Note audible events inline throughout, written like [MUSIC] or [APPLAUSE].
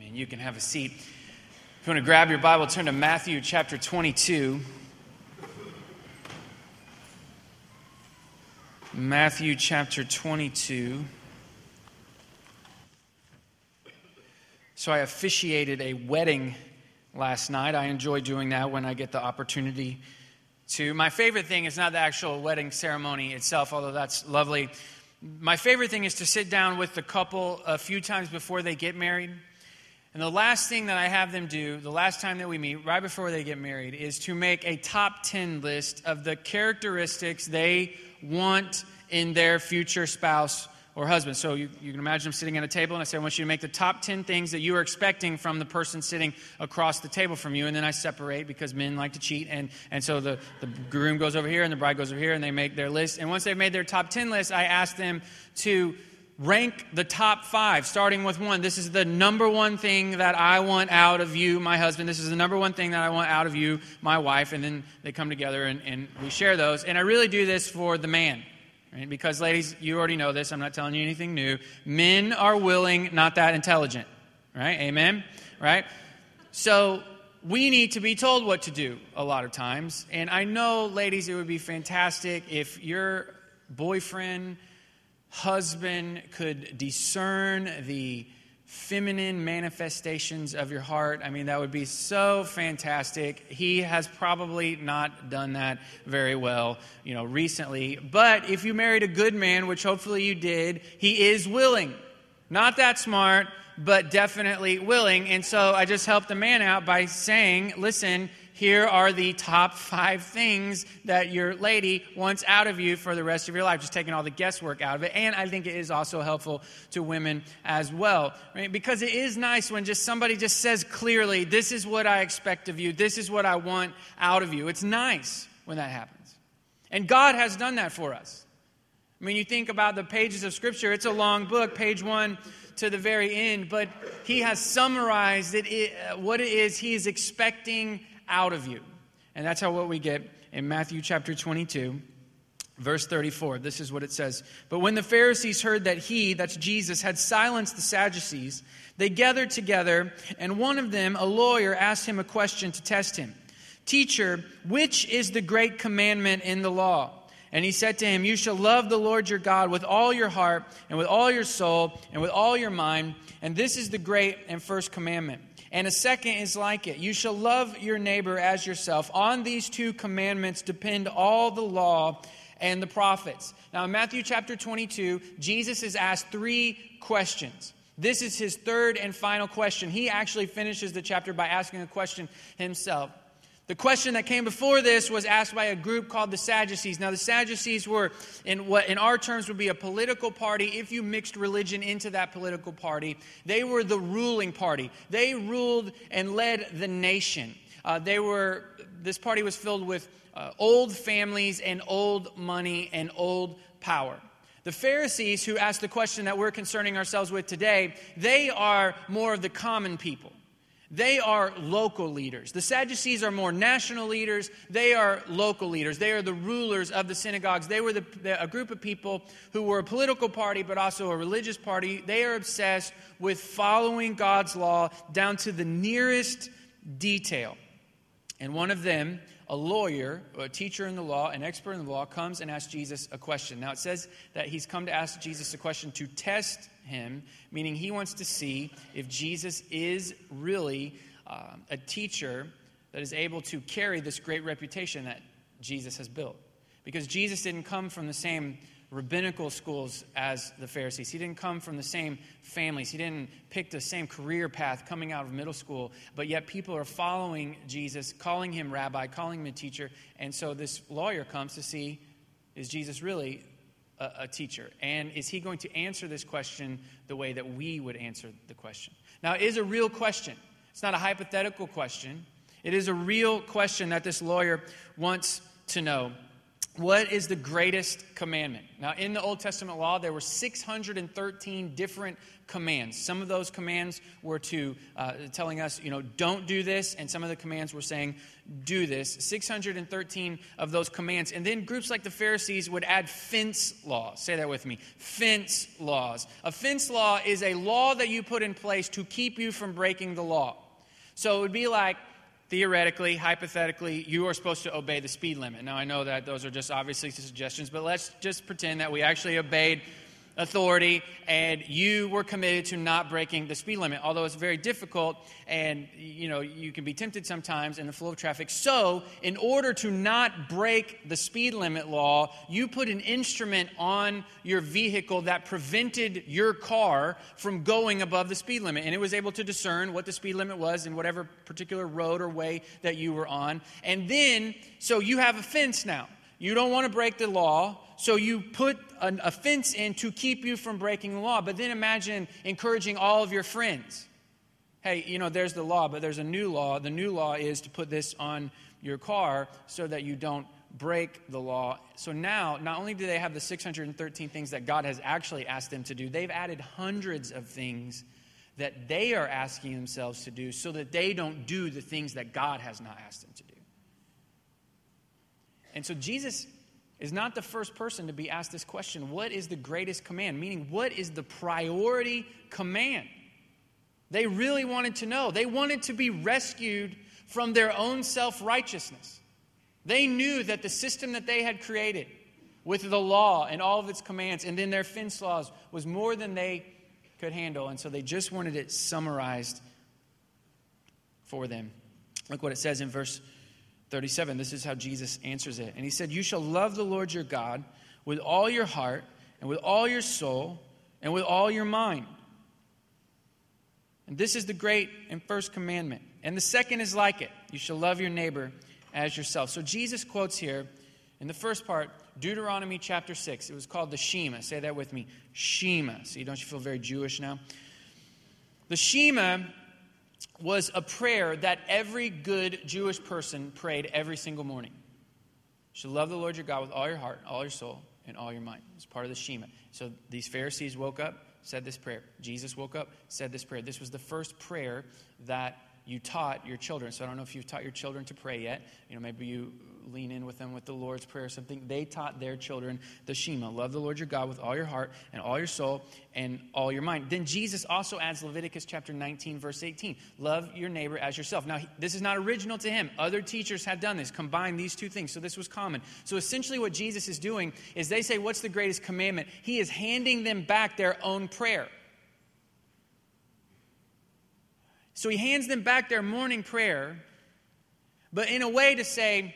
Amen. You can have a seat. If you want to grab your Bible, turn to Matthew chapter 22. Matthew chapter 22. So, I officiated a wedding last night. I enjoy doing that when I get the opportunity to. My favorite thing is not the actual wedding ceremony itself, although that's lovely. My favorite thing is to sit down with the couple a few times before they get married and the last thing that I have them do, the last time that we meet, right before they get married, is to make a top 10 list of the characteristics they want in their future spouse or husband. So you, you, can imagine them sitting at a table, and I say, I want you to make the top 10 things that you are expecting from the person sitting across the table from you. And then I separate because men like to cheat. And, and so the, the groom goes over here and the bride goes over here, and they make their list. And once they've made their top 10 list, I ask them to rank the top five, starting with one. This is the number one thing that I want out of you, my husband. This is the number one thing that I want out of you, my wife. And then they come together and, and we share those. And I really do this for the man. Right? Because, ladies, you already know this. I'm not telling you anything new. Men are willing, not that intelligent. Right? Amen? Right? So we need to be told what to do a lot of times. And I know, ladies, it would be fantastic if your boyfriend husband could discern the feminine manifestations of your heart. I mean, that would be so fantastic. He has probably not done that very well, you know, recently. But if you married a good man, which hopefully you did, he is willing. Not that smart, but definitely willing. And so I just helped the man out by saying, listen, here are the top five things that your lady wants out of you for the rest of your life, just taking all the guesswork out of it. And I think it is also helpful to women as well, right? Because it is nice when just somebody just says clearly, this is what I expect of you, this is what I want out of you. It's nice when that happens. And God has done that for us. I mean, you think about the pages of Scripture, it's a long book, page one to the very end, but He has summarized it, what it is He is expecting out of you. And that's how what we get in Matthew chapter 22, verse 34. This is what it says. But when the Pharisees heard that he, that's Jesus, had silenced the Sadducees, they gathered together, and one of them, a lawyer, asked him a question to test him Teacher, which is the great commandment in the law? And he said to him, You shall love the Lord your God with all your heart, and with all your soul, and with all your mind. And this is the great and first commandment. And a second is like it You shall love your neighbor as yourself. On these two commandments depend all the law and the prophets. Now, in Matthew chapter 22, Jesus is asked three questions. This is his third and final question. He actually finishes the chapter by asking a question himself. The question that came before this was asked by a group called the Sadducees. Now, the Sadducees were, in what in our terms would be a political party, if you mixed religion into that political party. They were the ruling party. They ruled and led the nation. Uh, they were, this party was filled with uh, old families and old money and old power. The Pharisees, who asked the question that we're concerning ourselves with today, they are more of the common people. They are local leaders. The Sadducees are more national leaders. They are local leaders. They are the rulers of the synagogues. They were the, a group of people who were a political party, but also a religious party. They are obsessed with following God's law down to the nearest detail. And one of them, a lawyer, a teacher in the law, an expert in the law, comes and asks Jesus a question. Now, it says that he's come to ask Jesus a question to test him, meaning he wants to see if Jesus is really uh, a teacher that is able to carry this great reputation that Jesus has built. Because Jesus didn't come from the same rabbinical schools as the Pharisees. He didn't come from the same families. He didn't pick the same career path coming out of middle school. But yet people are following Jesus, calling him rabbi, calling him a teacher. And so this lawyer comes to see is Jesus really a, a teacher? And is he going to answer this question the way that we would answer the question? Now, it is a real question. It's not a hypothetical question. It is a real question that this lawyer wants to know. What is the greatest commandment? Now, in the Old Testament law, there were 613 different commands. Some of those commands were to uh, telling us, you know, don't do this, and some of the commands were saying, do this. 613 of those commands. And then groups like the Pharisees would add fence laws. Say that with me. Fence laws. A fence law is a law that you put in place to keep you from breaking the law. So it would be like, theoretically, hypothetically, you are supposed to obey the speed limit. Now, I know that those are just obviously suggestions, but let's just pretend that we actually obeyed authority and you were committed to not breaking the speed limit although it's very difficult and you know you can be tempted sometimes in the flow of traffic. So in order to not break the speed limit law you put an instrument on your vehicle that prevented your car from going above the speed limit and it was able to discern what the speed limit was in whatever particular road or way that you were on. And then so you have a fence now you don't want to break the law so you put an, a fence in to keep you from breaking the law. But then imagine encouraging all of your friends. Hey, you know, there's the law, but there's a new law. The new law is to put this on your car so that you don't break the law. So now, not only do they have the 613 things that God has actually asked them to do, they've added hundreds of things that they are asking themselves to do so that they don't do the things that God has not asked them to. And so Jesus is not the first person to be asked this question what is the greatest command? Meaning, what is the priority command? They really wanted to know. They wanted to be rescued from their own self righteousness. They knew that the system that they had created with the law and all of its commands and then their fence laws was more than they could handle. And so they just wanted it summarized for them. Look what it says in verse 37. This is how Jesus answers it. And he said, You shall love the Lord your God with all your heart, and with all your soul, and with all your mind. And this is the great and first commandment. And the second is like it you shall love your neighbor as yourself. So Jesus quotes here in the first part Deuteronomy chapter 6. It was called the Shema. Say that with me Shema. See, don't you feel very Jewish now? The Shema was a prayer that every good Jewish person prayed every single morning. You should love the Lord your God with all your heart, all your soul, and all your mind. It's part of the Shema. So these Pharisees woke up, said this prayer. Jesus woke up, said this prayer. This was the first prayer that you taught your children. So I don't know if you've taught your children to pray yet. You know, maybe you lean in with them with the Lord's Prayer or something. They taught their children the Shema love the Lord your God with all your heart and all your soul and all your mind. Then Jesus also adds Leviticus chapter 19, verse 18 love your neighbor as yourself. Now, this is not original to him. Other teachers have done this, combined these two things. So this was common. So essentially, what Jesus is doing is they say, What's the greatest commandment? He is handing them back their own prayer. So he hands them back their morning prayer, but in a way to say,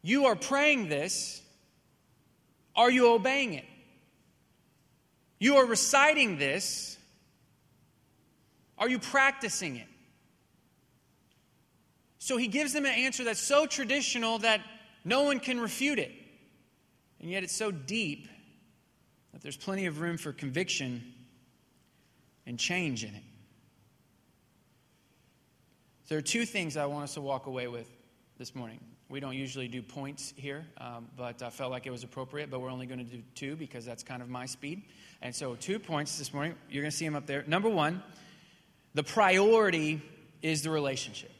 you are praying this. Are you obeying it? You are reciting this. Are you practicing it? So he gives them an answer that's so traditional that no one can refute it. And yet it's so deep that there's plenty of room for conviction and change in it. There are two things I want us to walk away with this morning. We don't usually do points here, um, but I felt like it was appropriate. But we're only going to do two because that's kind of my speed. And so, two points this morning. You're going to see them up there. Number one, the priority is the relationship.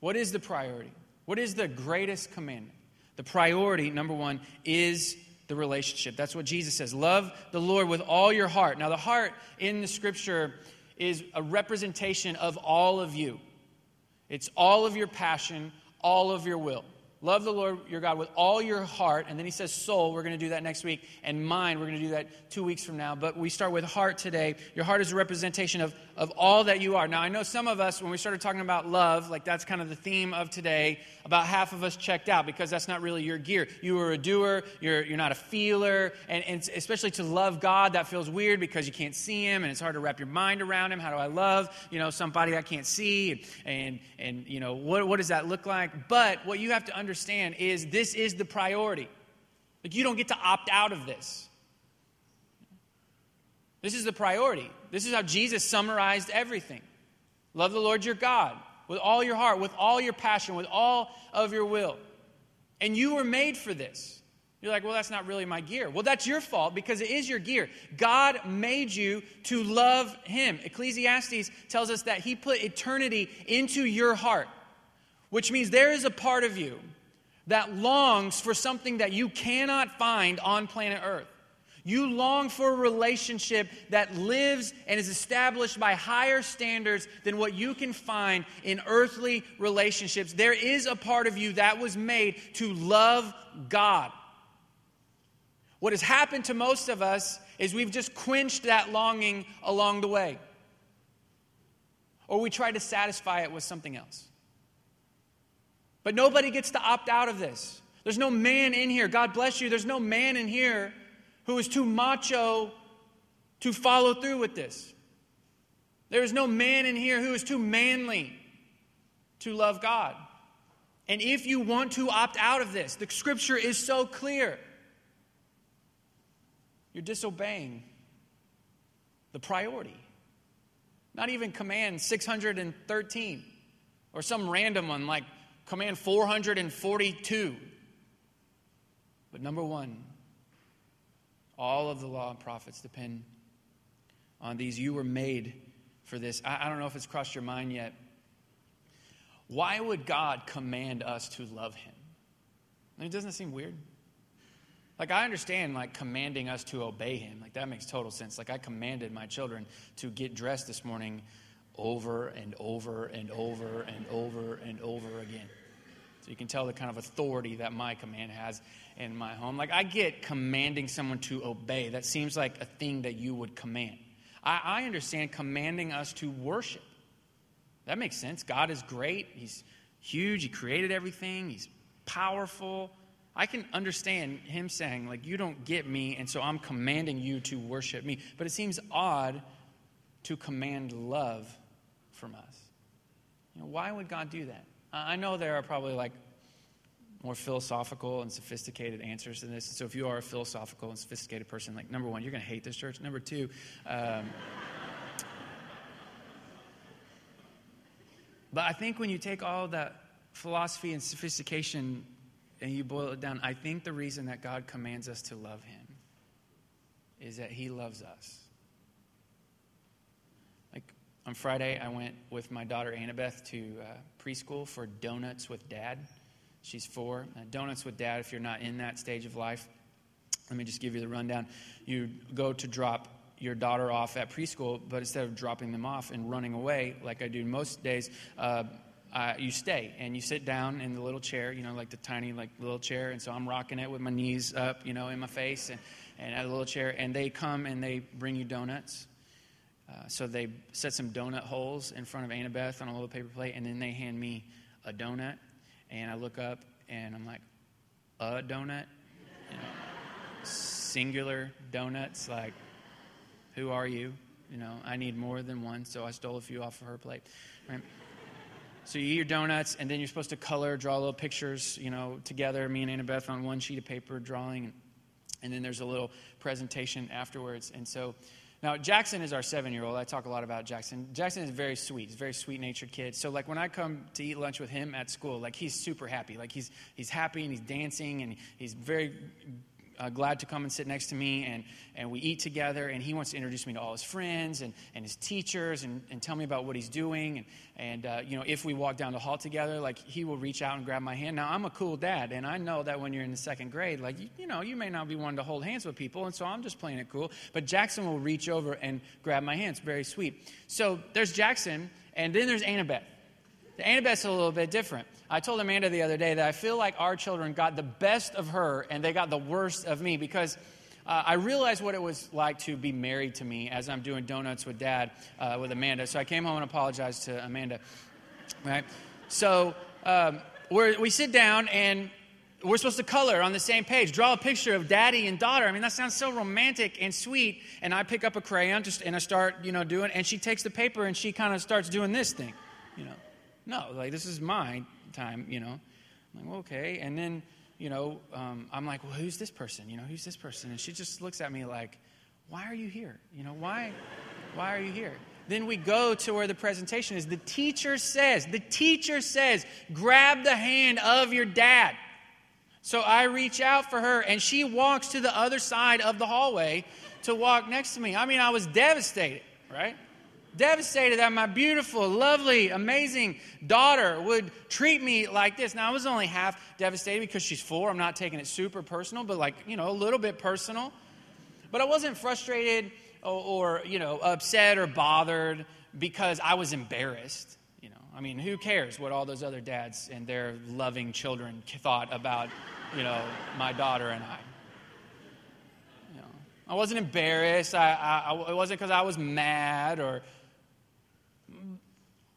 What is the priority? What is the greatest commandment? The priority, number one, is the relationship. That's what Jesus says. Love the Lord with all your heart. Now, the heart in the scripture is a representation of all of you. It's all of your passion, all of your will. Love the Lord your God with all your heart. And then he says soul. We're going to do that next week. And mind, we're going to do that two weeks from now. But we start with heart today. Your heart is a representation of, of all that you are. Now, I know some of us, when we started talking about love, like that's kind of the theme of today, about half of us checked out because that's not really your gear. You are a doer, you're, you're not a feeler. And, and especially to love God, that feels weird because you can't see him and it's hard to wrap your mind around him. How do I love, you know, somebody I can't see? And, and, and you know, what, what does that look like? But what you have to understand understand is this is the priority. Like, you don't get to opt out of this. This is the priority. This is how Jesus summarized everything. Love the Lord your God with all your heart, with all your passion, with all of your will. And you were made for this. You're like, well, that's not really my gear. Well, that's your fault because it is your gear. God made you to love Him. Ecclesiastes tells us that He put eternity into your heart, which means there is a part of you that longs for something that you cannot find on planet Earth. You long for a relationship that lives and is established by higher standards than what you can find in earthly relationships. There is a part of you that was made to love God. What has happened to most of us is we've just quenched that longing along the way. Or we try to satisfy it with something else. But nobody gets to opt out of this. There's no man in here, God bless you, there's no man in here who is too macho to follow through with this. There is no man in here who is too manly to love God. And if you want to opt out of this, the scripture is so clear. You're disobeying the priority. Not even command 613 or some random one like command 442. But number one, all of the law and prophets depend on these. You were made for this. I, I don't know if it's crossed your mind yet. Why would God command us to love Him? I mean, doesn't it seem weird? Like, I understand, like, commanding us to obey him. Like, that makes total sense. Like, I commanded my children to get dressed this morning over and over and over and over and over again. So you can tell the kind of authority that my command has in my home. Like, I get commanding someone to obey. That seems like a thing that you would command. I, I understand commanding us to worship. That makes sense. God is great, He's huge, He created everything, He's powerful. I can understand him saying, like, you don't get me, and so I'm commanding you to worship me. But it seems odd to command love from us. You know, why would God do that? I know there are probably like more philosophical and sophisticated answers to this. So if you are a philosophical and sophisticated person, like number one, you're going to hate this church. Number two, um, [LAUGHS] but I think when you take all that philosophy and sophistication and you boil it down, I think the reason that God commands us to love Him is that He loves us. On Friday, I went with my daughter Annabeth to uh, preschool for Donuts with Dad. She's four. Uh, Donuts with Dad, if you're not in that stage of life, let me just give you the rundown. You go to drop your daughter off at preschool, but instead of dropping them off and running away like I do most days, uh, uh, you stay and you sit down in the little chair, you know, like the tiny, like little chair. And so I'm rocking it with my knees up, you know, in my face and, and at a little chair. And they come and they bring you donuts. Uh, so they set some donut holes in front of Annabeth on a little paper plate, and then they hand me a donut. And I look up and I'm like, a donut? You know, singular donuts. Like, who are you? You know, I need more than one, so I stole a few off of her plate. Right? So you eat your donuts, and then you're supposed to color, draw little pictures, you know, together, me and Annabeth on one sheet of paper drawing, and then there's a little presentation afterwards. And so now Jackson is our seven-year-old. I talk a lot about Jackson. Jackson is very sweet. He's a very sweet-natured kid. So like when I come to eat lunch with him at school, like he's super happy. Like he's he's happy and he's dancing and he's very uh, glad to come and sit next to me, and, and we eat together. And he wants to introduce me to all his friends and, and his teachers and, and tell me about what he's doing. And, and uh, you know, if we walk down the hall together, like he will reach out and grab my hand. Now, I'm a cool dad, and I know that when you're in the second grade, like, you, you know, you may not be one to hold hands with people, and so I'm just playing it cool. But Jackson will reach over and grab my hand. Very sweet. So there's Jackson, and then there's Annabeth. Annabeth's a little bit different. I told Amanda the other day that I feel like our children got the best of her and they got the worst of me because uh, I realized what it was like to be married to me as I'm doing donuts with dad uh, with Amanda. So I came home and apologized to Amanda. Right? So um, we sit down and we're supposed to color on the same page, draw a picture of daddy and daughter. I mean, that sounds so romantic and sweet. And I pick up a crayon just, and I start, you know, doing, and she takes the paper and she kind of starts doing this thing, you know. No, like this is my time, you know. I'm like, well, okay. And then, you know, um, I'm like, well, who's this person? You know, who's this person? And she just looks at me like, why are you here? You know, why, why are you here? Then we go to where the presentation is. The teacher says, the teacher says, grab the hand of your dad. So I reach out for her, and she walks to the other side of the hallway to walk next to me. I mean, I was devastated, right? Devastated that my beautiful, lovely, amazing daughter would treat me like this. Now, I was only half devastated because she's four. I'm not taking it super personal, but like, you know, a little bit personal. But I wasn't frustrated or, or you know, upset or bothered because I was embarrassed. You know, I mean, who cares what all those other dads and their loving children thought about, you know, my daughter and I? You know, I wasn't embarrassed. I, I, it wasn't because I was mad or,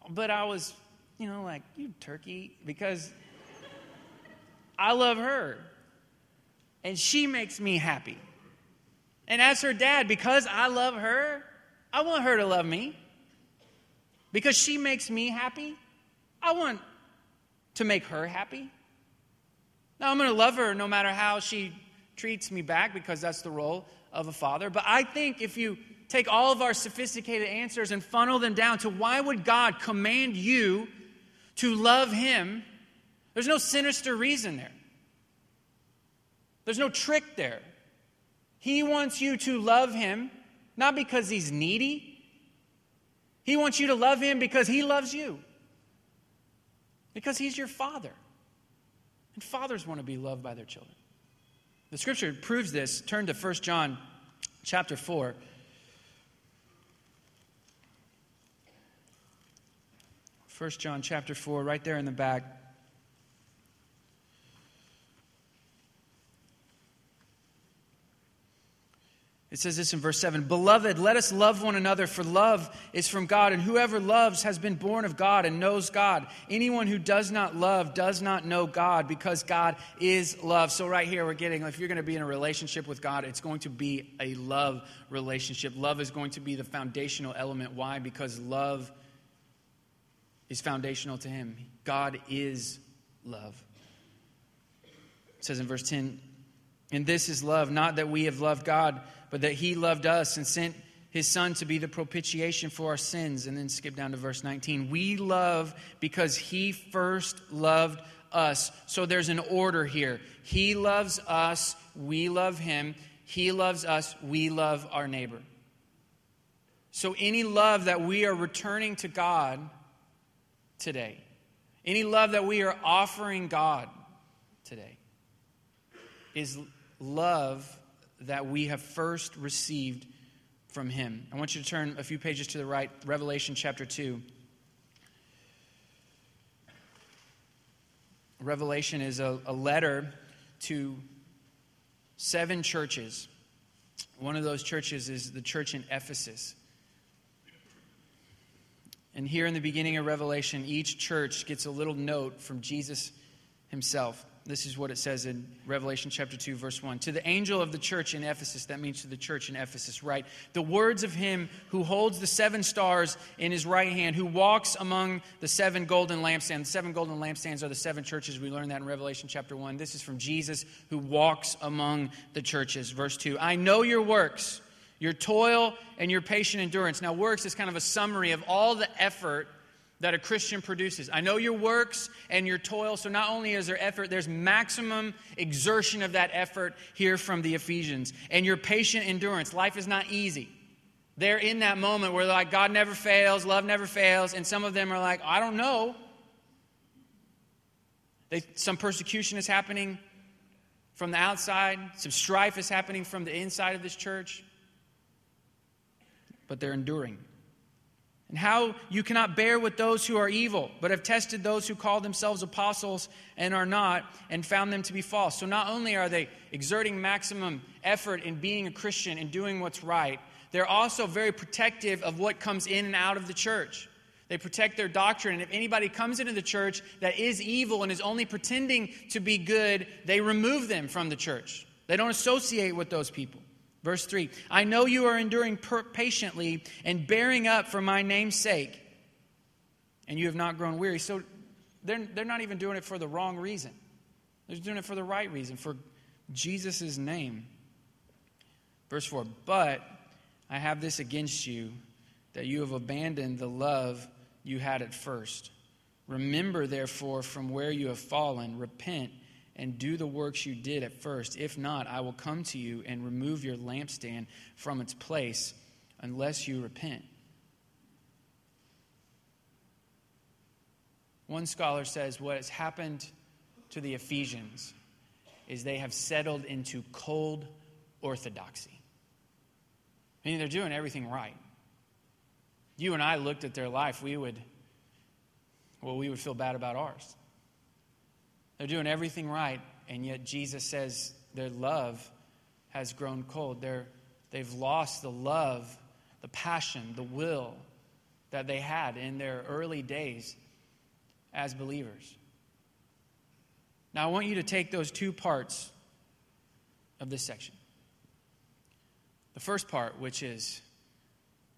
but I was, you know, like, you turkey, because I love her and she makes me happy. And as her dad, because I love her, I want her to love me. Because she makes me happy, I want to make her happy. Now, I'm going to love her no matter how she treats me back because that's the role of a father. But I think if you take all of our sophisticated answers and funnel them down to why would God command you to love him, there's no sinister reason there. There's no trick there. He wants you to love him not because he's needy, he wants you to love him because he loves you. Because he's your father. And fathers want to be loved by their children. The scripture proves this. Turn to 1 John chapter 4. 1 John chapter 4, right there in the back. It says this in verse 7 Beloved, let us love one another, for love is from God, and whoever loves has been born of God and knows God. Anyone who does not love does not know God, because God is love. So, right here, we're getting if you're going to be in a relationship with God, it's going to be a love relationship. Love is going to be the foundational element. Why? Because love is foundational to Him. God is love. It says in verse 10 And this is love, not that we have loved God but that he loved us and sent his son to be the propitiation for our sins. And then skip down to verse 19. We love because he first loved us. So there's an order here. He loves us, we love him. He loves us, we love our neighbor. So any love that we are returning to God today, any love that we are offering God today, is love that we have first received from him. I want you to turn a few pages to the right, Revelation chapter 2. Revelation is a, a letter to seven churches. One of those churches is the church in Ephesus. And here in the beginning of Revelation, each church gets a little note from Jesus himself. This is what it says in Revelation chapter 2, verse 1. To the angel of the church in Ephesus, that means to the church in Ephesus, right? The words of him who holds the seven stars in his right hand, who walks among the seven golden lampstands. The seven golden lampstands are the seven churches. We learned that in Revelation chapter 1. This is from Jesus who walks among the churches. Verse 2 I know your works, your toil, and your patient endurance. Now, works is kind of a summary of all the effort that a Christian produces. I know your works and your toil, so not only is there effort, there's maximum exertion of that effort here from the Ephesians. And your patient endurance. Life is not easy. They're in that moment where like, God never fails, love never fails, and some of them are like, I don't know. They, some persecution is happening from the outside, some strife is happening from the inside of this church, but they're enduring and how you cannot bear with those who are evil, but have tested those who call themselves apostles and are not, and found them to be false. So not only are they exerting maximum effort in being a Christian and doing what's right, they're also very protective of what comes in and out of the church. They protect their doctrine. And if anybody comes into the church that is evil and is only pretending to be good, they remove them from the church. They don't associate with those people. Verse 3 I know you are enduring patiently and bearing up for my name's sake, and you have not grown weary. So they're, they're not even doing it for the wrong reason. They're doing it for the right reason, for Jesus' name. Verse 4 But I have this against you, that you have abandoned the love you had at first. Remember, therefore, from where you have fallen, repent and do the works you did at first. If not, I will come to you and remove your lampstand from its place unless you repent. One scholar says what has happened to the Ephesians is they have settled into cold orthodoxy. I mean, they're doing everything right. You and I looked at their life, we would, well, we would feel bad about ours. They're doing everything right, and yet Jesus says their love has grown cold. They're, they've lost the love, the passion, the will that they had in their early days as believers. Now, I want you to take those two parts of this section. The first part, which is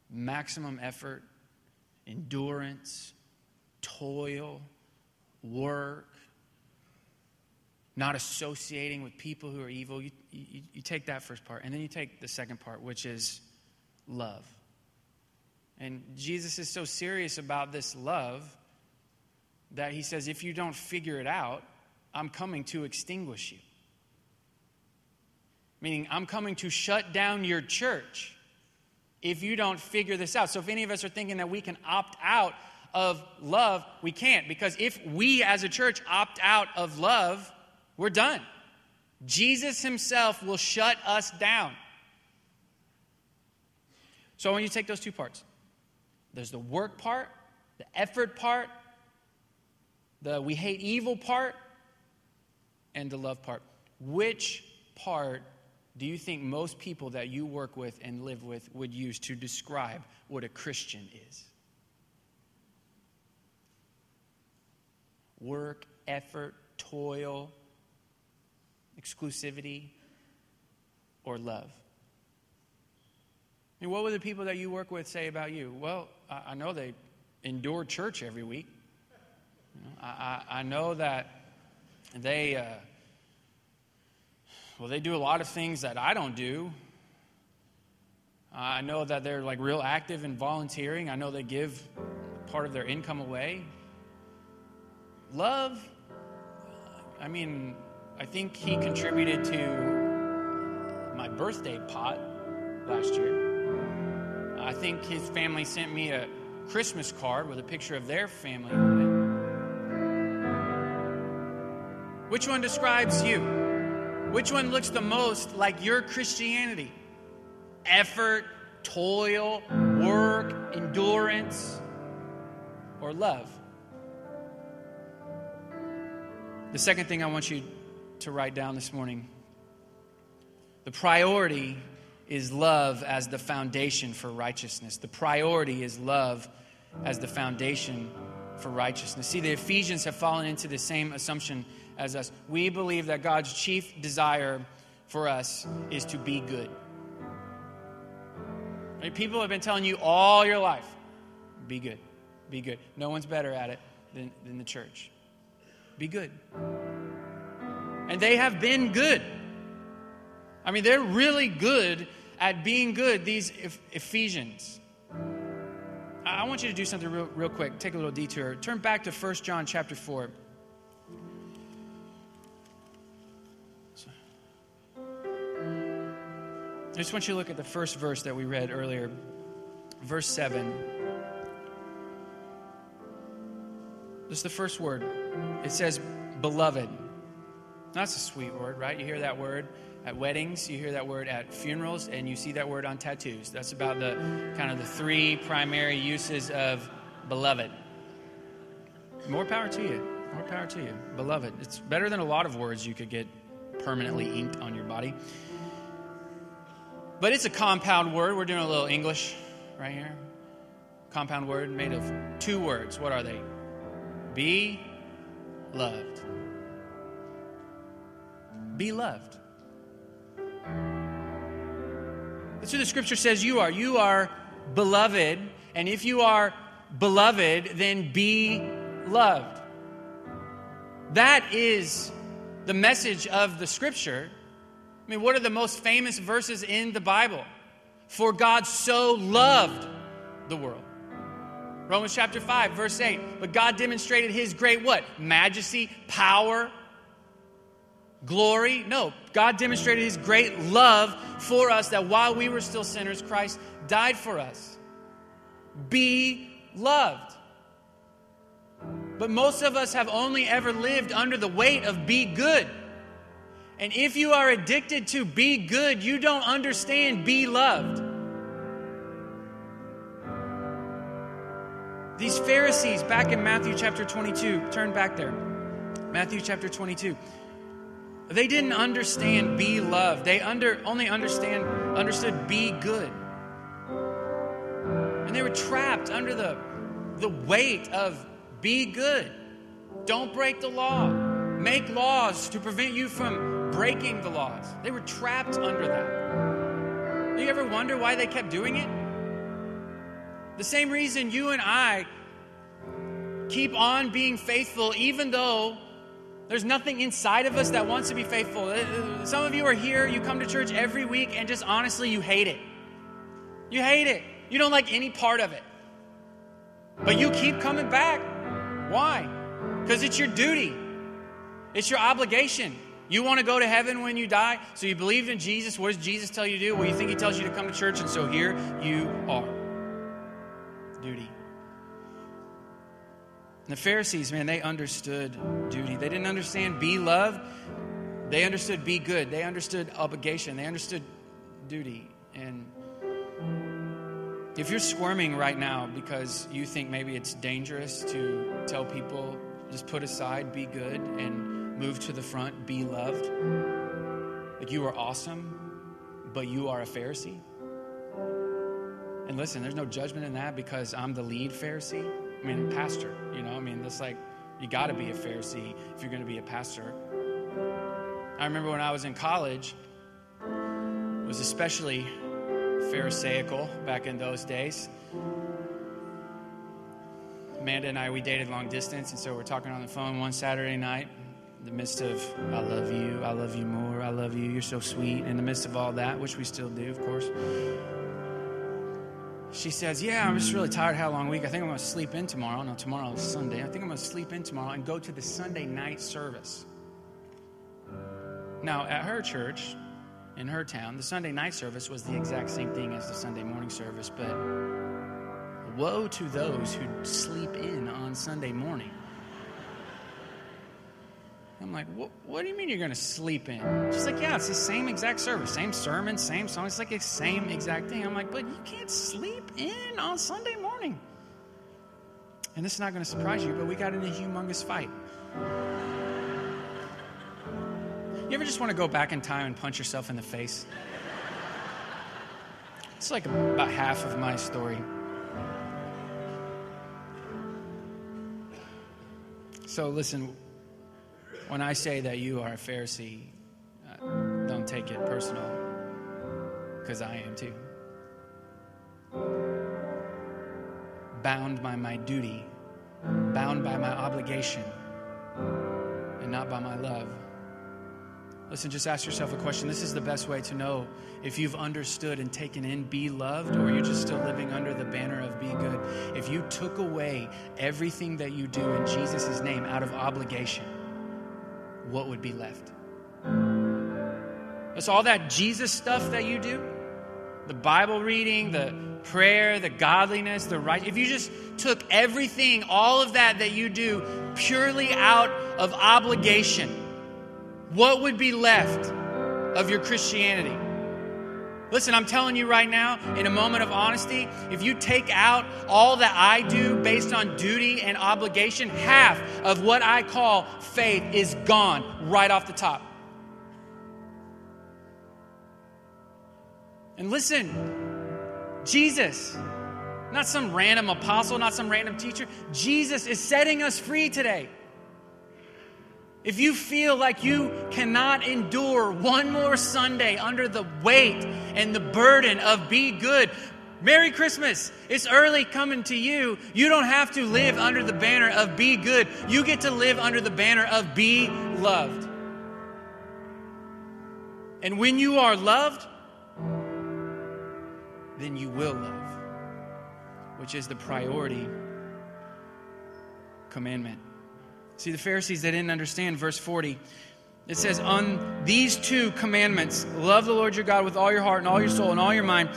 maximum effort, endurance, toil, work, not associating with people who are evil. You, you, you, take that first part, and then you take the second part, which is love. And Jesus is so serious about this love that he says, if you don't figure it out, I'm coming to extinguish you. Meaning, I'm coming to shut down your church if you don't figure this out. So, if any of us are thinking that we can opt out of love, we can't. Because if we as a church opt out of love, we're done. Jesus himself will shut us down. So, want you take those two parts there's the work part, the effort part, the we hate evil part, and the love part. Which part do you think most people that you work with and live with would use to describe what a Christian is? Work, effort, toil, exclusivity, or love? I mean, what would the people that you work with say about you? Well, I, know they endure church every week. Know, I, I, know that they, uh, well, they do a lot of things that I don't do. I know that they're like real active in volunteering. I know they give part of their income away. Love, I mean, I think he contributed to my birthday pot last year. I think his family sent me a Christmas card with a picture of their family on it. Which one describes you? Which one looks the most like your Christianity? Effort, toil, work, endurance, or love? The second thing I want you to write down this morning the priority is love as the foundation for righteousness. The priority is love as the foundation for righteousness. See, the Ephesians have fallen into the same assumption as us. We believe that God's chief desire for us is to be good. Right? People have been telling you all your life be good, be good. No one's better at it than, than the church. Be good. And they have been good. I mean, they're really good at being good, these Ephesians. I want you to do something real, real quick. Take a little detour. Turn back to 1 John chapter 4. I just want you to look at the first verse that we read earlier, verse 7. Just the first word. It says, beloved. That's a sweet word, right? You hear that word at weddings, you hear that word at funerals, and you see that word on tattoos. That's about the kind of the three primary uses of beloved. More power to you. More power to you. Beloved. It's better than a lot of words you could get permanently inked on your body. But it's a compound word. We're doing a little English right here. Compound word made of two words. What are they? Be loved. Be loved. That's who the scripture says you are. You are beloved. And if you are beloved, then be loved. That is the message of the scripture. I mean, what are the most famous verses in the Bible? For God so loved the world. Romans chapter 5, verse 8. But God demonstrated his great what? Majesty, power, glory. No, God demonstrated his great love for us that while we were still sinners, Christ died for us. Be loved. But most of us have only ever lived under the weight of be good. And if you are addicted to be good, you don't understand be loved. These Pharisees back in Matthew chapter 22, turn back there. Matthew chapter 22. They didn't understand be loved. They under, only understand understood be good. And they were trapped under the, the weight of be good. Don't break the law. Make laws to prevent you from breaking the laws. They were trapped under that. Do you ever wonder why they kept doing it? The same reason you and I keep on being faithful, even though there's nothing inside of us that wants to be faithful. Uh, some of you are here, you come to church every week, and just honestly, you hate it. You hate it. You don't like any part of it. But you keep coming back. Why? Because it's your duty, it's your obligation. You want to go to heaven when you die, so you believed in Jesus. What does Jesus tell you to do? Well, you think He tells you to come to church, and so here you are. Duty. And the Pharisees, man, they understood duty. They didn't understand be loved. They understood be good. They understood obligation. They understood duty. And if you're squirming right now because you think maybe it's dangerous to tell people, just put aside, be good, and move to the front, be loved, like you are awesome, but you are a Pharisee. And listen, there's no judgment in that because I'm the lead Pharisee. I mean, pastor, you know, I mean, that's like, you got to be a Pharisee if you're going to be a pastor. I remember when I was in college, it was especially Pharisaical back in those days. Amanda and I, we dated long distance, and so we're talking on the phone one Saturday night in the midst of, I love you, I love you more, I love you, you're so sweet. In the midst of all that, which we still do, of course, she says, Yeah, I'm just really tired, a long week. I think I'm going to sleep in tomorrow. No, tomorrow is Sunday. I think I'm going to sleep in tomorrow and go to the Sunday night service. Now, at her church, in her town, the Sunday night service was the exact same thing as the Sunday morning service, but woe to those who sleep in on Sunday morning. I'm like, what, what do you mean you're going to sleep in? She's like, yeah, it's the same exact service, same sermon, same song. It's like the same exact thing. I'm like, but you can't sleep in on Sunday morning. And this is not going to surprise you, but we got in a humongous fight. You ever just want to go back in time and punch yourself in the face? It's like about half of my story. So, listen, when I say that you are a Pharisee, uh, don't take it personal, because I am too. Bound by my duty, bound by my obligation, and not by my love. Listen, just ask yourself a question. This is the best way to know if you've understood and taken in be loved or you're just still living under the banner of be good. If you took away everything that you do in Jesus' name out of obligation, what would be left? That's all that Jesus stuff that you do the Bible reading, the prayer, the godliness, the right. If you just took everything, all of that that you do, purely out of obligation, what would be left of your Christianity? Listen, I'm telling you right now, in a moment of honesty, if you take out all that I do based on duty and obligation, half of what I call faith is gone right off the top. And listen, Jesus, not some random apostle, not some random teacher, Jesus is setting us free today. If you feel like you cannot endure one more Sunday under the weight and the burden of be good, Merry Christmas. It's early coming to you. You don't have to live under the banner of be good. You get to live under the banner of be loved. And when you are loved, then you will love, which is the priority commandment. See, the Pharisees, they didn't understand verse 40. It says, On these two commandments, love the Lord your God with all your heart and all your soul and all your mind,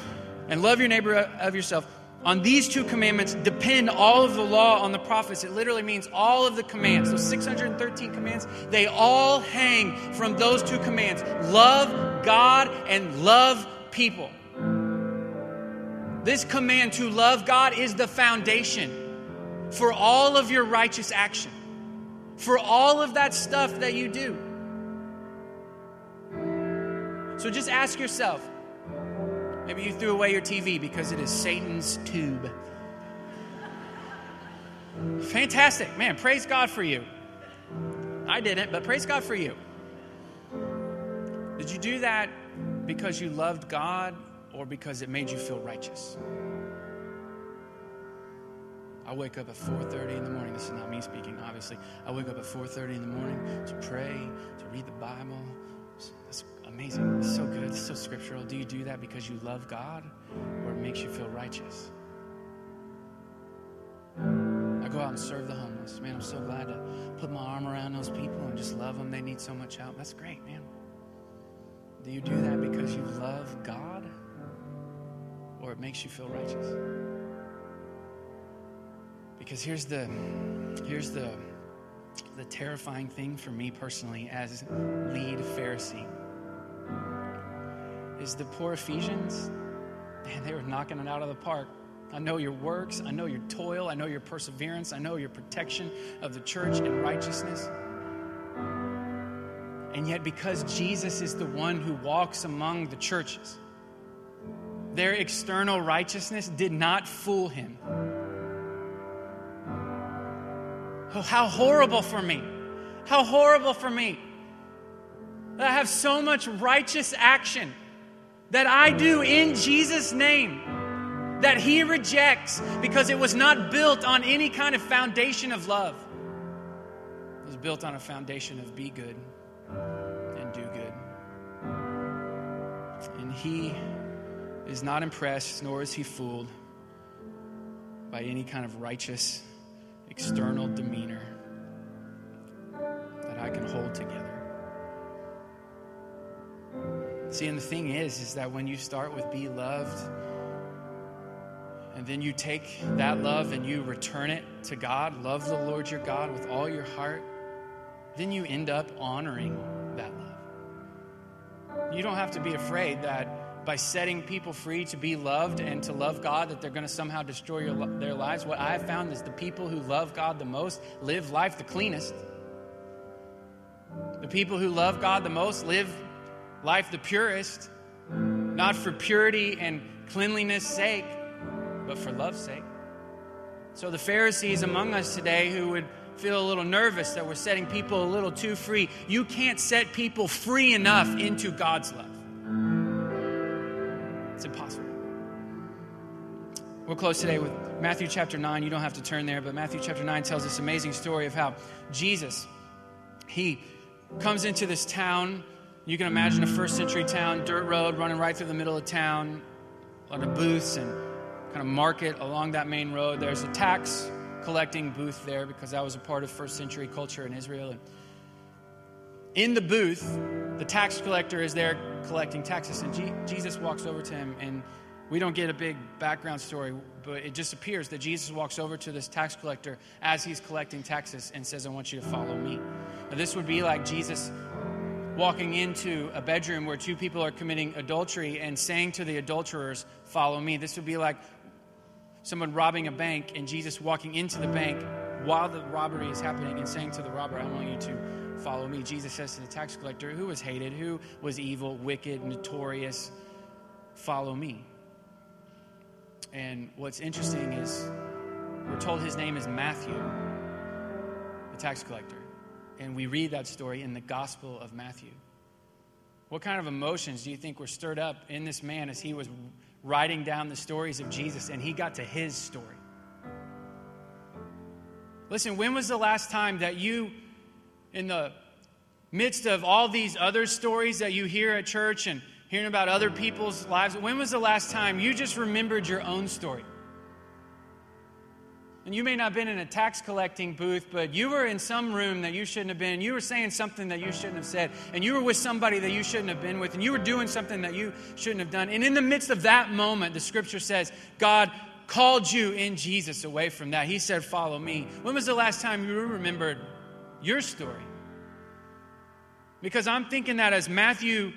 and love your neighbor of yourself. On these two commandments depend all of the law on the prophets. It literally means all of the commands. Those 613 commands, they all hang from those two commands love God and love people. This command to love God is the foundation for all of your righteous action, for all of that stuff that you do. So just ask yourself maybe you threw away your TV because it is Satan's tube. Fantastic. Man, praise God for you. I didn't, but praise God for you. Did you do that because you loved God or because it made you feel righteous? I wake up at 4:30 in the morning. This is not me speaking, obviously. I wake up at 4:30 in the morning to pray, to read the Bible, that's amazing. It's so good. It's so scriptural. Do you do that because you love God or it makes you feel righteous? I go out and serve the homeless. Man, I'm so glad to put my arm around those people and just love them. They need so much help. That's great, man. Do you do that because you love God or it makes you feel righteous? Because here's the here's the the terrifying thing for me personally as lead Pharisee is the poor Ephesians, man, they were knocking it out of the park. I know your works, I know your toil, I know your perseverance, I know your protection of the church and righteousness. And yet, because Jesus is the one who walks among the churches, their external righteousness did not fool him. Oh, how horrible for me. How horrible for me that I have so much righteous action that I do in Jesus' name that He rejects because it was not built on any kind of foundation of love. It was built on a foundation of be good and do good. And He is not impressed, nor is He fooled by any kind of righteous external demeanor that I can hold together. See, and the thing is, is that when you start with be loved, and then you take that love and you return it to God, love the Lord your God with all your heart, then you end up honoring that love. You don't have to be afraid that by setting people free to be loved and to love God that they're going to somehow destroy your, their lives. What I have found is the people who love God the most live life the cleanest. The people who love God the most live life the purest, not for purity and cleanliness' sake, but for love's sake. So the Pharisees among us today who would feel a little nervous that we're setting people a little too free, you can't set people free enough into God's love. We'll close today with Matthew chapter 9. You don't have to turn there, but Matthew chapter 9 tells this amazing story of how Jesus, he comes into this town. You can imagine a first century town, dirt road running right through the middle of town, a lot of booths and kind of market along that main road. There's a tax collecting booth there because that was a part of first century culture in Israel. And in the booth, the tax collector is there collecting taxes, and G- Jesus walks over to him, and we don't get a big background story, but it just appears that Jesus walks over to this tax collector as he's collecting taxes and says, I want you to follow me. Now, this would be like Jesus walking into a bedroom where two people are committing adultery and saying to the adulterers, Follow me. This would be like someone robbing a bank and Jesus walking into the bank while the robbery is happening and saying to the robber, I want you to follow me. Jesus says to the tax collector, who was hated, who was evil, wicked, notorious, follow me. And what's interesting is we're told his name is Matthew, the tax collector. And we read that story in the Gospel of Matthew. What kind of emotions do you think were stirred up in this man as he was writing down the stories of Jesus and he got to his story? Listen, when was the last time that you in the midst of all these other stories that you hear at church and hearing about other people's lives, when was the last time you just remembered your own story? And you may not have been in a tax collecting booth, but you were in some room that you shouldn't have been. You were saying something that you shouldn't have said. And you were with somebody that you shouldn't have been with. And you were doing something that you shouldn't have done. And in the midst of that moment, the scripture says, God called you in Jesus away from that. He said, Follow me. When was the last time you remembered your story? Because I'm thinking that as Matthew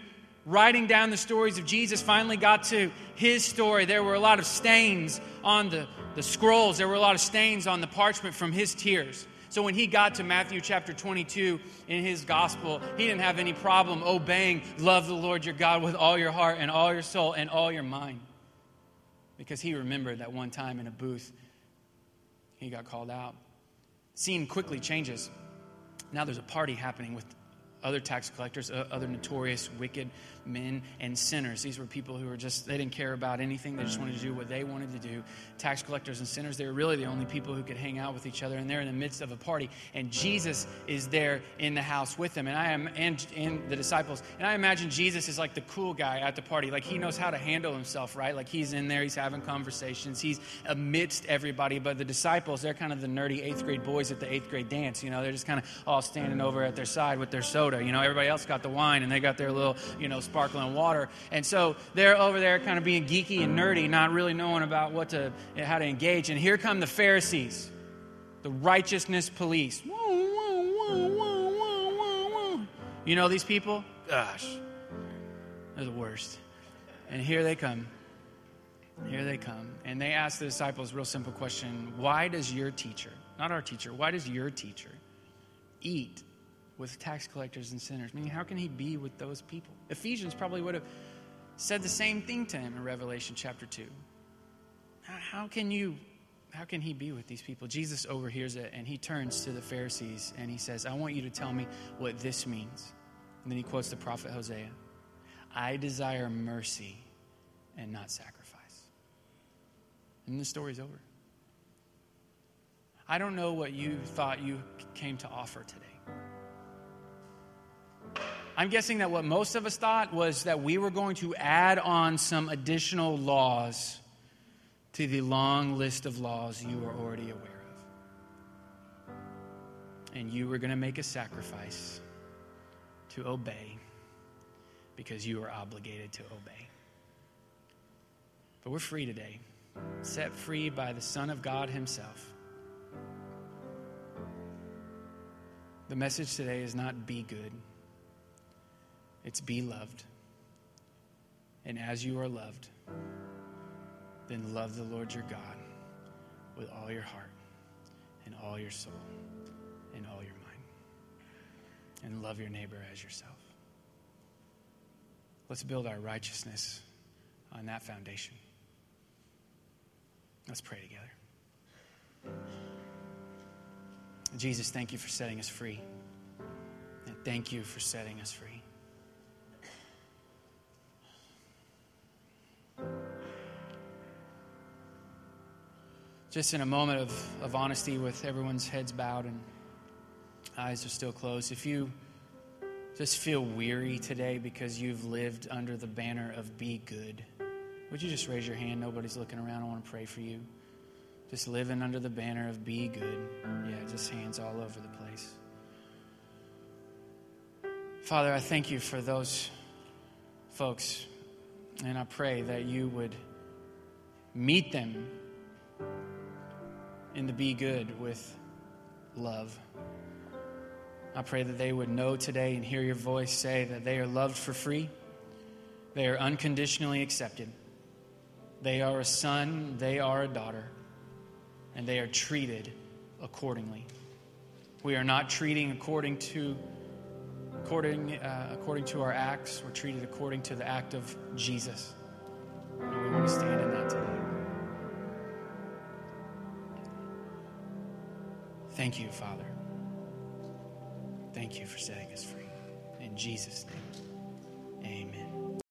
writing down the stories of Jesus finally got to his story, there were a lot of stains on the, the scrolls, there were a lot of stains on the parchment from his tears. So when he got to Matthew chapter 22 in his gospel, he didn't have any problem obeying, love the Lord your God with all your heart and all your soul and all your mind. Because he remembered that one time in a booth, he got called out. Scene quickly changes. Now there's a party happening with other tax collectors, other notorious, wicked men and sinners. These were people who were just, they didn't care about anything. They just wanted to do what they wanted to do. Tax collectors and sinners, they were really the only people who could hang out with each other. And they're in the midst of a party. And Jesus is there in the house with them. And I am, and, and the disciples. And I imagine Jesus is like the cool guy at the party. Like he knows how to handle himself, right? Like he's in there, he's having conversations, he's amidst everybody. But the disciples, they're kind of the nerdy eighth grade boys at the eighth grade dance. You know, they're just kind of all standing over at their side with their soda. You know, everybody else got the wine and they got their little, you know, sparkling water. And so they're over there kind of being geeky and nerdy, not really knowing about what to, how to engage. And here come the Pharisees, the righteousness police. You know these people? Gosh, they're the worst. And here they come. Here they come. And they ask the disciples a real simple question Why does your teacher, not our teacher, why does your teacher eat with tax collectors and sinners. I mean, how can he be with those people? Ephesians probably would have said the same thing to him in Revelation chapter 2. How can you how can he be with these people? Jesus overhears it and he turns to the Pharisees and he says, I want you to tell me what this means. And then he quotes the prophet Hosea I desire mercy and not sacrifice. And the story's over. I don't know what you thought you came to offer today. I'm guessing that what most of us thought was that we were going to add on some additional laws to the long list of laws you are already aware of. And you were going to make a sacrifice to obey because you are obligated to obey. But we're free today, set free by the Son of God Himself. The message today is not be good. It's be loved. And as you are loved, then love the Lord your God with all your heart and all your soul and all your mind. And love your neighbor as yourself. Let's build our righteousness on that foundation. Let's pray together. Jesus, thank you for setting us free. And thank you for setting us free. Just in a moment of, of honesty with everyone's heads bowed and eyes are still closed, if you just feel weary today because you've lived under the banner of be good, would you just raise your hand? Nobody's looking around. I want to pray for you. Just living under the banner of be good. Yeah, just hands all over the place. Father, I thank you for those folks, and I pray that you would meet them and to be good with love. I pray that they would know today and hear your voice say that they are loved for free, they are unconditionally accepted, they are a son, they are a daughter, and they are treated accordingly. We are not treating according to according, uh, according to our acts. We're treated according to the act of Jesus. And we want to stand in that today. Thank you, Father. Thank you for setting us free. In Jesus' name, amen.